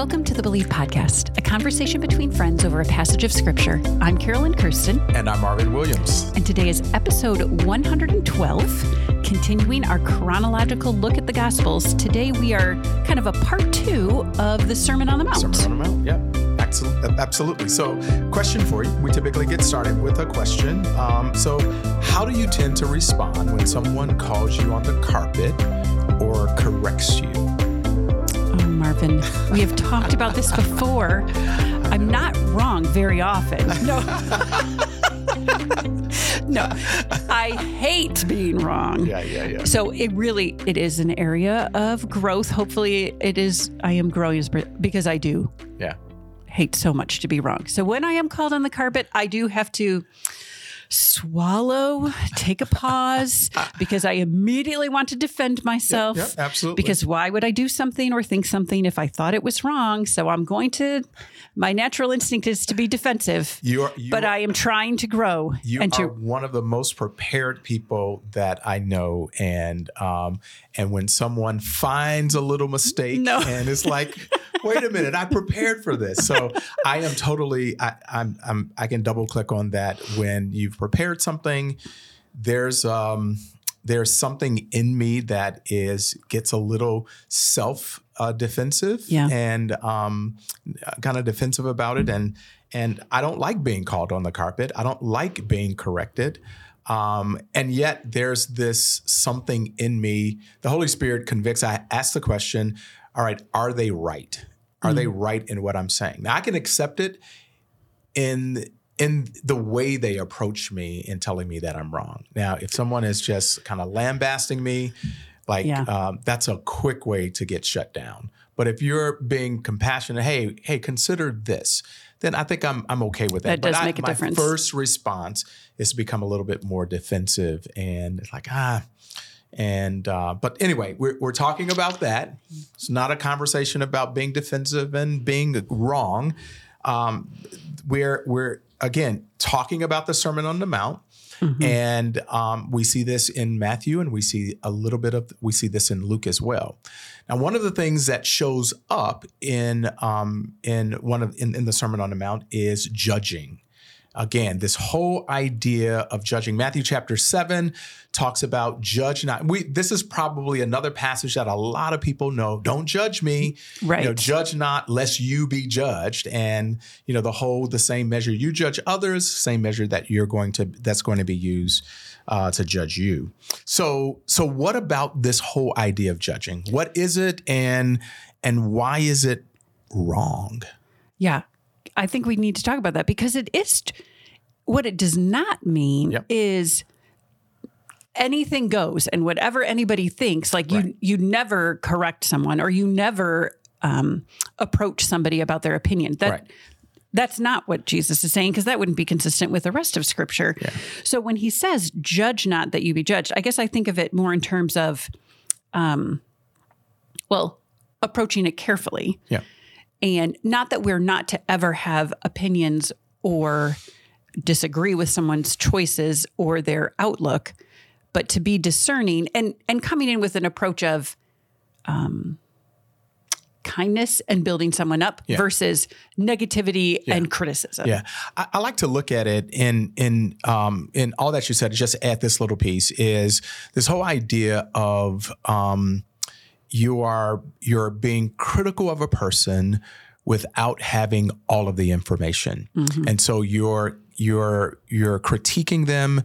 Welcome to the Believe Podcast, a conversation between friends over a passage of Scripture. I'm Carolyn Kirsten. And I'm Marvin Williams. And today is episode 112, continuing our chronological look at the Gospels. Today we are kind of a part two of the Sermon on the Mount. Sermon on the Mount, yeah. Absolutely. So, question for you. We typically get started with a question. Um, so, how do you tend to respond when someone calls you on the carpet or corrects you? Oh, Marvin. We have talked about this before. I'm not wrong very often. No. no. I hate being wrong. Yeah, yeah, yeah. So it really it is an area of growth. Hopefully it is I am growing because I do. Yeah. Hate so much to be wrong. So when I am called on the carpet, I do have to swallow, take a pause, because I immediately want to defend myself. Yep, yep, absolutely. Because why would I do something or think something if I thought it was wrong? So I'm going to. My natural instinct is to be defensive. You are, you but I am trying to grow. You and are to, one of the most prepared people that I know, and um, and when someone finds a little mistake no. and it's like. wait a minute, I prepared for this. So I am totally, I, I'm, I'm, I can double click on that when you've prepared something. There's, um, there's something in me that is gets a little self uh, defensive yeah. and um, kind of defensive about it, and and I don't like being called on the carpet. I don't like being corrected. Um, and yet there's this something in me. The Holy Spirit convicts. I ask the question, all right, are they right? Are mm. they right in what I'm saying? Now I can accept it in in the way they approach me in telling me that I'm wrong. Now, if someone is just kind of lambasting me, like yeah. um, that's a quick way to get shut down. But if you're being compassionate, hey, hey, consider this, then I think I'm I'm okay with that. That does but make I, a difference. My first response is to become a little bit more defensive and it's like ah. And uh, but anyway, we're we're talking about that. It's not a conversation about being defensive and being wrong. Um, we're we're again talking about the Sermon on the Mount. Mm-hmm. And um, we see this in Matthew, and we see a little bit of we see this in Luke as well. Now, one of the things that shows up in um, in one of in, in the Sermon on the Mount is judging again this whole idea of judging. Matthew chapter 7 talks about judge not we this is probably another passage that a lot of people know. Don't judge me. Right you know judge not lest you be judged. And you know the whole the same measure you judge others same measure that you're going to that's going to be used uh, to judge you. So so what about this whole idea of judging? What is it and and why is it wrong? Yeah I think we need to talk about that because it is what it does not mean yep. is anything goes and whatever anybody thinks like right. you you never correct someone or you never um, approach somebody about their opinion that right. that's not what Jesus is saying because that wouldn't be consistent with the rest of scripture. Yeah. So when he says judge not that you be judged, I guess I think of it more in terms of um well, approaching it carefully. Yeah. And not that we're not to ever have opinions or disagree with someone's choices or their outlook, but to be discerning and and coming in with an approach of um, kindness and building someone up yeah. versus negativity yeah. and criticism. Yeah, I, I, like to look at it in in um, in all that you said. Just add this little piece is this whole idea of um, you are you're being critical of a person without having all of the information. Mm-hmm. And so you're you're you're critiquing them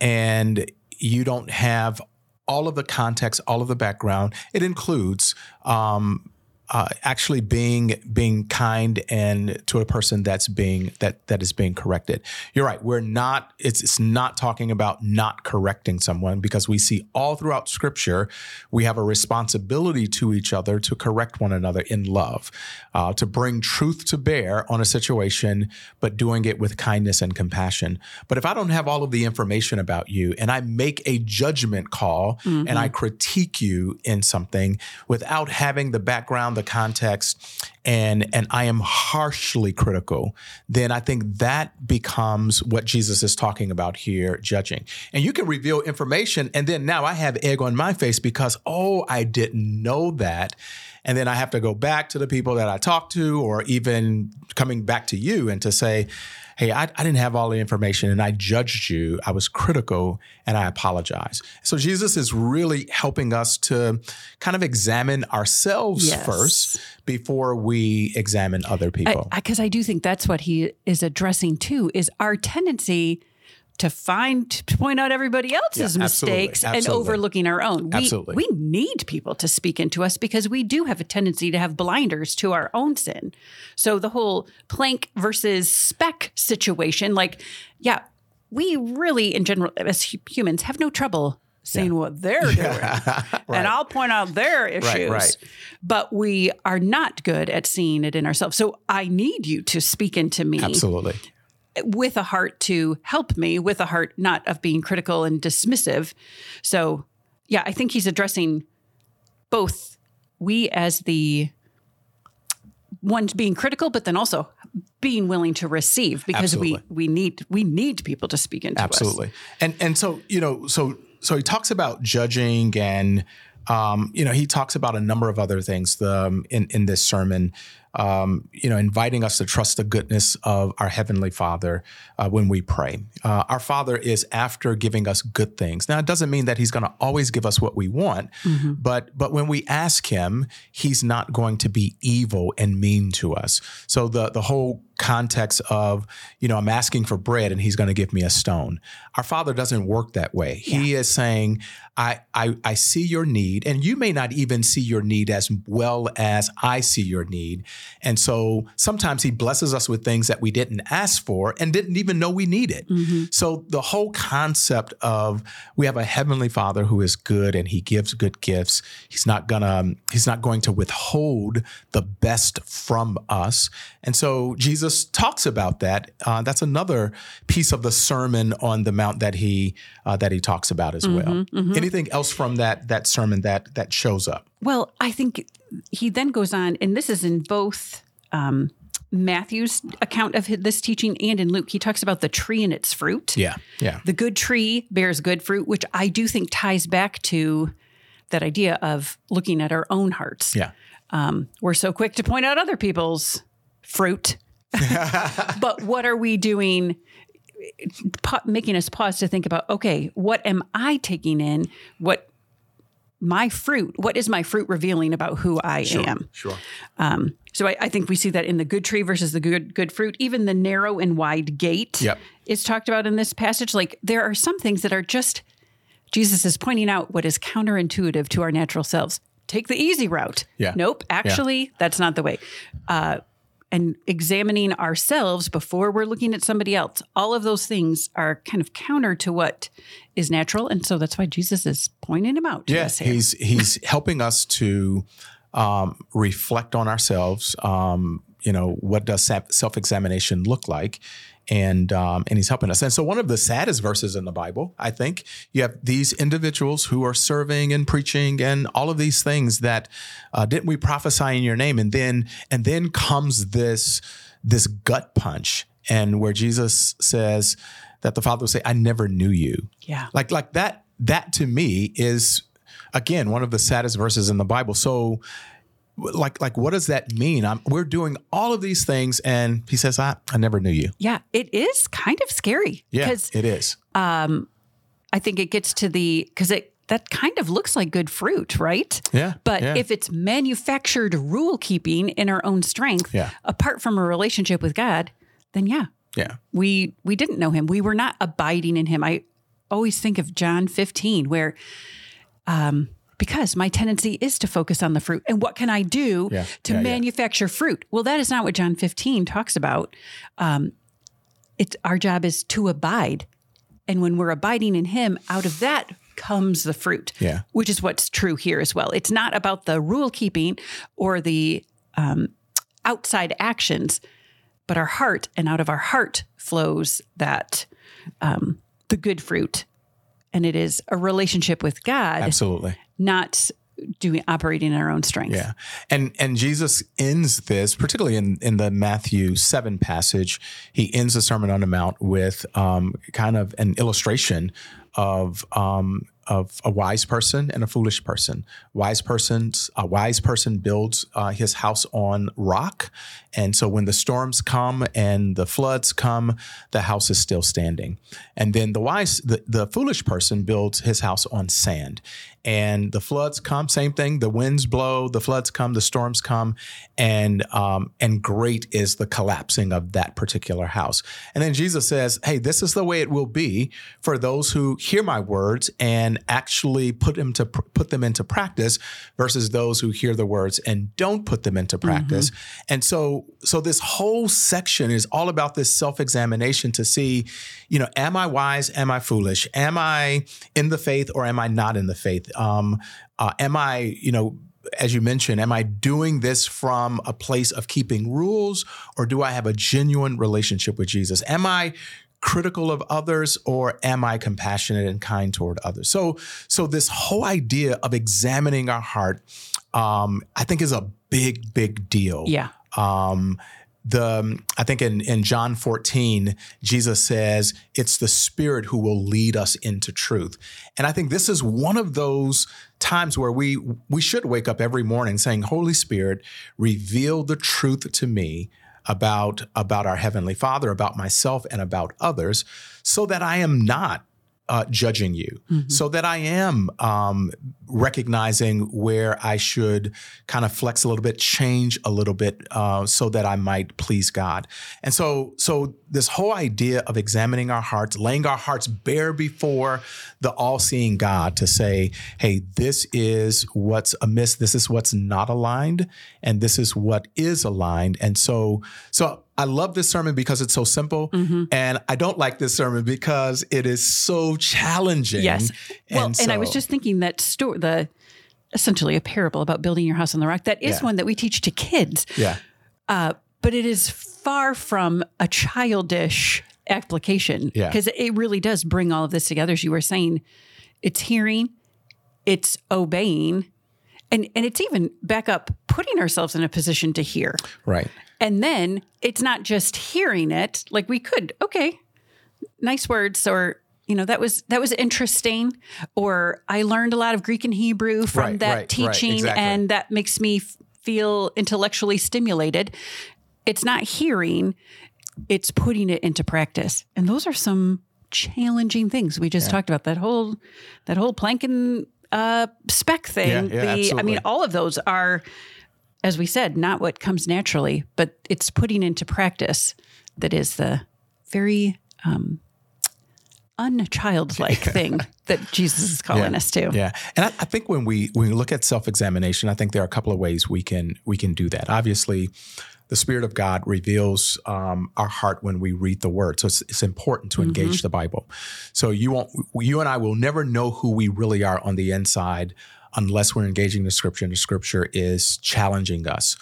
and you don't have all of the context, all of the background. It includes um, uh, actually being being kind and to a person that's being that that is being corrected. You're right. We're not. It's it's not talking about not correcting someone because we see all throughout Scripture we have a responsibility to each other to correct one another in love, uh, to bring truth to bear on a situation, but doing it with kindness and compassion. But if I don't have all of the information about you and I make a judgment call mm-hmm. and I critique you in something without having the background the context and and I am harshly critical, then I think that becomes what Jesus is talking about here, judging. And you can reveal information, and then now I have egg on my face because oh, I didn't know that. and then I have to go back to the people that I talked to, or even coming back to you and to say, hey, I, I, didn't have all the information and I judged you. I was critical and I apologize. So Jesus is really helping us to kind of examine ourselves yes. first before we examine other people. Because I, I, I do think that's what he is addressing too, is our tendency to find to point out everybody else's yeah, mistakes absolutely, absolutely. and overlooking our own. We, absolutely. we need people to speak into us because we do have a tendency to have blinders to our own sin. So the whole plank versus speck situation, like, yeah, we really in general as humans have no trouble saying yeah. what they're doing. right. And I'll point out their issues. Right, right. But we are not good at seeing it in ourselves. So I need you to speak into me. Absolutely with a heart to help me, with a heart not of being critical and dismissive. So, yeah, I think he's addressing both we as the ones being critical, but then also being willing to receive because Absolutely. we we need we need people to speak into Absolutely. us. And and so you know so so he talks about judging and um, you know he talks about a number of other things the, um, in in this sermon um, you know, inviting us to trust the goodness of our Heavenly Father uh, when we pray. Uh, our Father is after giving us good things. Now, it doesn't mean that He's going to always give us what we want, mm-hmm. but but when we ask Him, He's not going to be evil and mean to us. So the the whole context of, you know, I'm asking for bread and he's going to give me a stone. Our Father doesn't work that way. Yeah. He is saying, I, I, I see your need, and you may not even see your need as well as I see your need. And so sometimes he blesses us with things that we didn't ask for and didn't even know we needed. Mm-hmm. So the whole concept of we have a heavenly Father who is good and he gives good gifts. He's not gonna, he's not going to withhold the best from us. And so Jesus talks about that. Uh, that's another piece of the Sermon on the Mount that he uh, that he talks about as mm-hmm, well. Mm-hmm. Anything else from that that sermon that that shows up? Well, I think he then goes on, and this is in both. Um, Matthew's account of this teaching and in Luke, he talks about the tree and its fruit. Yeah. Yeah. The good tree bears good fruit, which I do think ties back to that idea of looking at our own hearts. Yeah. Um, we're so quick to point out other people's fruit but what are we doing? making us pause to think about okay, what am I taking in? What my fruit? What is my fruit revealing about who I sure, am? Sure. Um, so I, I, think we see that in the good tree versus the good good fruit. Even the narrow and wide gate yep. is talked about in this passage. Like there are some things that are just Jesus is pointing out what is counterintuitive to our natural selves. Take the easy route. Yeah. Nope. Actually, yeah. that's not the way. Uh, and examining ourselves before we're looking at somebody else. All of those things are kind of counter to what is natural, and so that's why Jesus is pointing them out. yes, he's he's helping us to um, reflect on ourselves. Um, you know, what does self examination look like? And um, and he's helping us. And so one of the saddest verses in the Bible, I think, you have these individuals who are serving and preaching and all of these things that uh, didn't we prophesy in your name, and then and then comes this this gut punch, and where Jesus says that the Father will say, "I never knew you." Yeah, like like that. That to me is again one of the saddest verses in the Bible. So like like what does that mean? I'm, we're doing all of these things and he says I, I never knew you. Yeah it is kind of scary yeah it is. um i think it gets to the because it that kind of looks like good fruit right? Yeah but yeah. if it's manufactured rule keeping in our own strength yeah. apart from a relationship with god then yeah. Yeah. We we didn't know him. We were not abiding in him. I always think of john 15 where um because my tendency is to focus on the fruit. And what can I do yeah, to yeah, manufacture yeah. fruit? Well, that is not what John 15 talks about. Um, it's our job is to abide. And when we're abiding in him, out of that comes the fruit, yeah. which is what's true here as well. It's not about the rule keeping or the um, outside actions, but our heart, and out of our heart flows that um, the good fruit. And it is a relationship with God. Absolutely not doing operating in our own strength. Yeah. And and Jesus ends this, particularly in, in the Matthew 7 passage, he ends the Sermon on the Mount with um, kind of an illustration of um, of a wise person and a foolish person. Wise person's a wise person builds uh, his house on rock, and so when the storms come and the floods come, the house is still standing. And then the wise, the, the foolish person builds his house on sand, and the floods come. Same thing. The winds blow, the floods come, the storms come, and um, and great is the collapsing of that particular house. And then Jesus says, "Hey, this is the way it will be for those who hear my words and actually put them to put them into practice, versus those who hear the words and don't put them into practice." Mm-hmm. And so, so this whole section is all about this self examination to see, you know, am I wise? Am I foolish? Am I in the faith or am I not in the faith? Um, uh, am I, you know, as you mentioned, am I doing this from a place of keeping rules or do I have a genuine relationship with Jesus? Am I critical of others or am I compassionate and kind toward others? So, so this whole idea of examining our heart, um, I think is a big, big deal. Yeah. Um, the I think in in John 14 Jesus says it's the spirit who will lead us into truth. And I think this is one of those times where we we should wake up every morning saying Holy Spirit reveal the truth to me about about our heavenly Father, about myself and about others so that I am not uh, judging you mm-hmm. so that I am um, recognizing where I should kind of flex a little bit, change a little bit uh, so that I might please God. And so, so this whole idea of examining our hearts, laying our hearts bare before the all seeing God to say, hey, this is what's amiss, this is what's not aligned, and this is what is aligned. And so, so I love this sermon because it's so simple, mm-hmm. and I don't like this sermon because it is so challenging. Yes, well, and, so, and I was just thinking that story, the essentially a parable about building your house on the rock. That is yeah. one that we teach to kids. Yeah, uh, but it is far from a childish application because yeah. it really does bring all of this together. As you were saying, it's hearing, it's obeying, and and it's even back up putting ourselves in a position to hear. Right. And then it's not just hearing it, like we could, okay, nice words or you know that was that was interesting or i learned a lot of greek and hebrew from right, that right, teaching right, exactly. and that makes me f- feel intellectually stimulated it's not hearing it's putting it into practice and those are some challenging things we just yeah. talked about that whole that whole plank and uh, speck thing yeah, yeah, the absolutely. i mean all of those are as we said, not what comes naturally, but it's putting into practice that is the very um, unchildlike thing that Jesus is calling yeah, us to. Yeah, and I, I, think when we when we look at self examination, I think there are a couple of ways we can we can do that. Obviously, the Spirit of God reveals um, our heart when we read the Word, so it's, it's important to engage mm-hmm. the Bible. So you won't, you and I will never know who we really are on the inside unless we're engaging the scripture and the scripture is challenging us.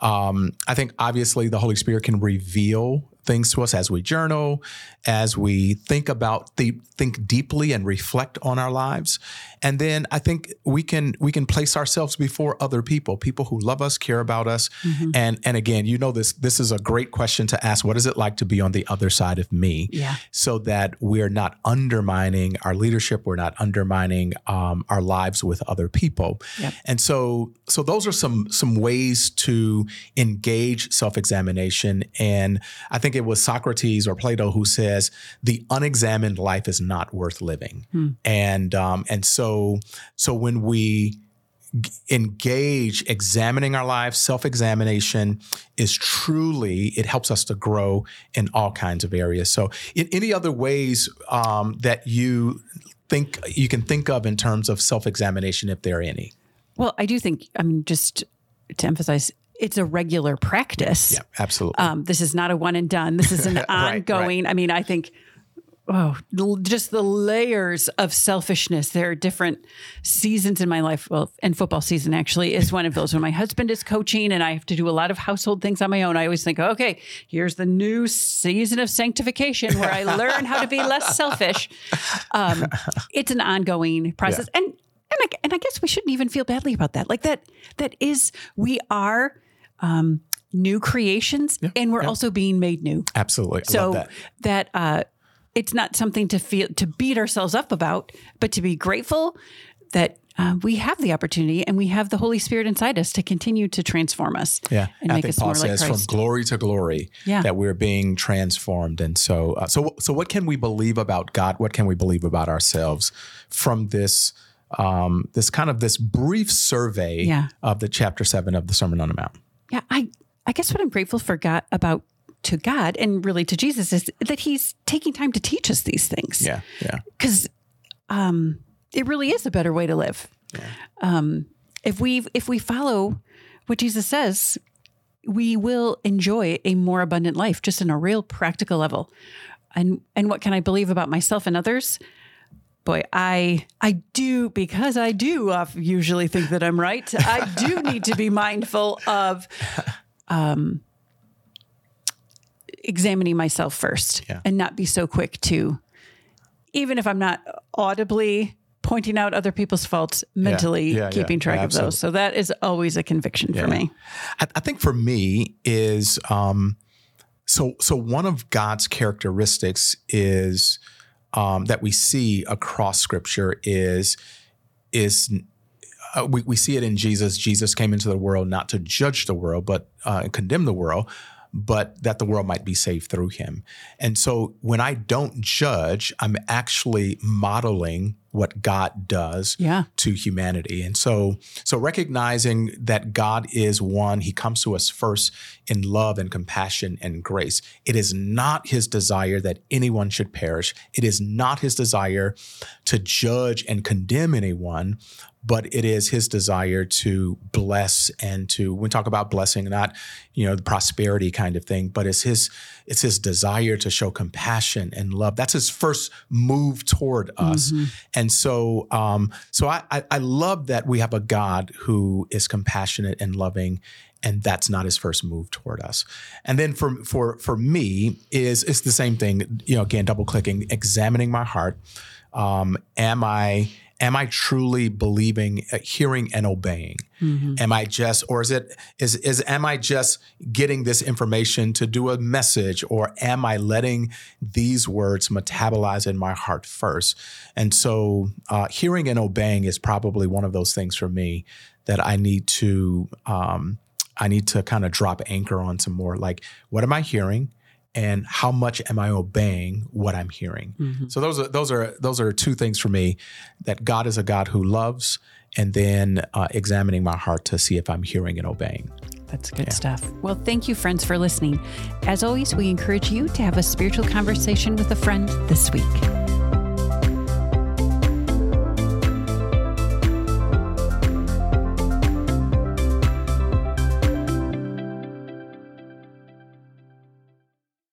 Um, I think obviously the Holy Spirit can reveal things to us as we journal, as we think about the think deeply and reflect on our lives. And then I think we can we can place ourselves before other people, people who love us, care about us. Mm-hmm. And and again, you know this this is a great question to ask. What is it like to be on the other side of me? Yeah. So that we're not undermining our leadership, we're not undermining um, our lives with other people. Yep. And so so those are some some ways to engage self-examination. And I think it was Socrates or Plato who says the unexamined life is not worth living. Hmm. And um, and so so when we engage examining our lives self-examination is truly it helps us to grow in all kinds of areas so in any other ways um, that you think you can think of in terms of self-examination if there are any well i do think i mean just to emphasize it's a regular practice. Yeah, absolutely. Um, this is not a one and done. This is an right, ongoing. Right. I mean, I think, oh, just the layers of selfishness. There are different seasons in my life. Well, and football season actually is one of those. When my husband is coaching and I have to do a lot of household things on my own, I always think, okay, here's the new season of sanctification where I learn how to be less selfish. Um, it's an ongoing process, yeah. and and I, and I guess we shouldn't even feel badly about that. Like that, that is, we are um, new creations yeah, and we're yeah. also being made new. Absolutely. I so that, that uh, it's not something to feel to beat ourselves up about, but to be grateful that uh, we have the opportunity and we have the Holy Spirit inside us to continue to transform us. Yeah, and I make think us Paul more says Christ. from glory to glory Yeah. that we're being transformed. And so, uh, so, so, what can we believe about God? What can we believe about ourselves from this? Um, this kind of this brief survey Yeah. of the chapter seven of the Sermon on the Mount. Yeah, I I guess what I'm grateful for God about to God and really to Jesus is that He's taking time to teach us these things. Yeah, yeah, because um, it really is a better way to live. Um, if we if we follow what Jesus says, we will enjoy a more abundant life, just in a real practical level. And and what can I believe about myself and others? Boy, I I do because I do usually think that I'm right. I do need to be mindful of um, examining myself first Yeah. and not be so quick to even if I'm not audibly pointing out other people's faults, mentally Yeah, yeah, keeping track of those. So that is always a conviction for me. I, I think for me is um, so so one of God's characteristics is um, that we see across Scripture is is uh, we, we see it in Jesus. Jesus came into the world not to judge the world, but uh, condemn the world, but that the world might be saved through him. And so when I don't judge, I'm actually modeling what God does Yeah. to humanity. And so so recognizing that God is one, he comes to us first in love and compassion and grace. It is not his desire that anyone should perish. It is not his desire to judge and condemn anyone, but it is his desire to bless and to when we talk about blessing not you know the prosperity kind of thing but it's his it's his desire to show compassion and love. That's his first move toward us. And so um so I, I i love that we have a god who is compassionate and loving and that's not his first move toward us. And then for for for me is it's the same thing you know again double clicking examining my heart. Um am i am I truly believing, uh, hearing, and obeying? Am I just, or is it, is, is, am I just getting this information to do a message, or am I letting these words metabolize in my heart first? And so, uh, hearing and obeying is probably one of those things for me that I need to, um, I need to kind of drop anchor on some more. Like, what am I hearing? And how much am I obeying what I'm hearing? So those are those are those are two things for me that God is a God who loves, and then uh, examining my heart to see if I'm hearing and obeying. That's good stuff. Well, thank you, friends, for listening. As always, we encourage you to have a spiritual conversation with a friend this week.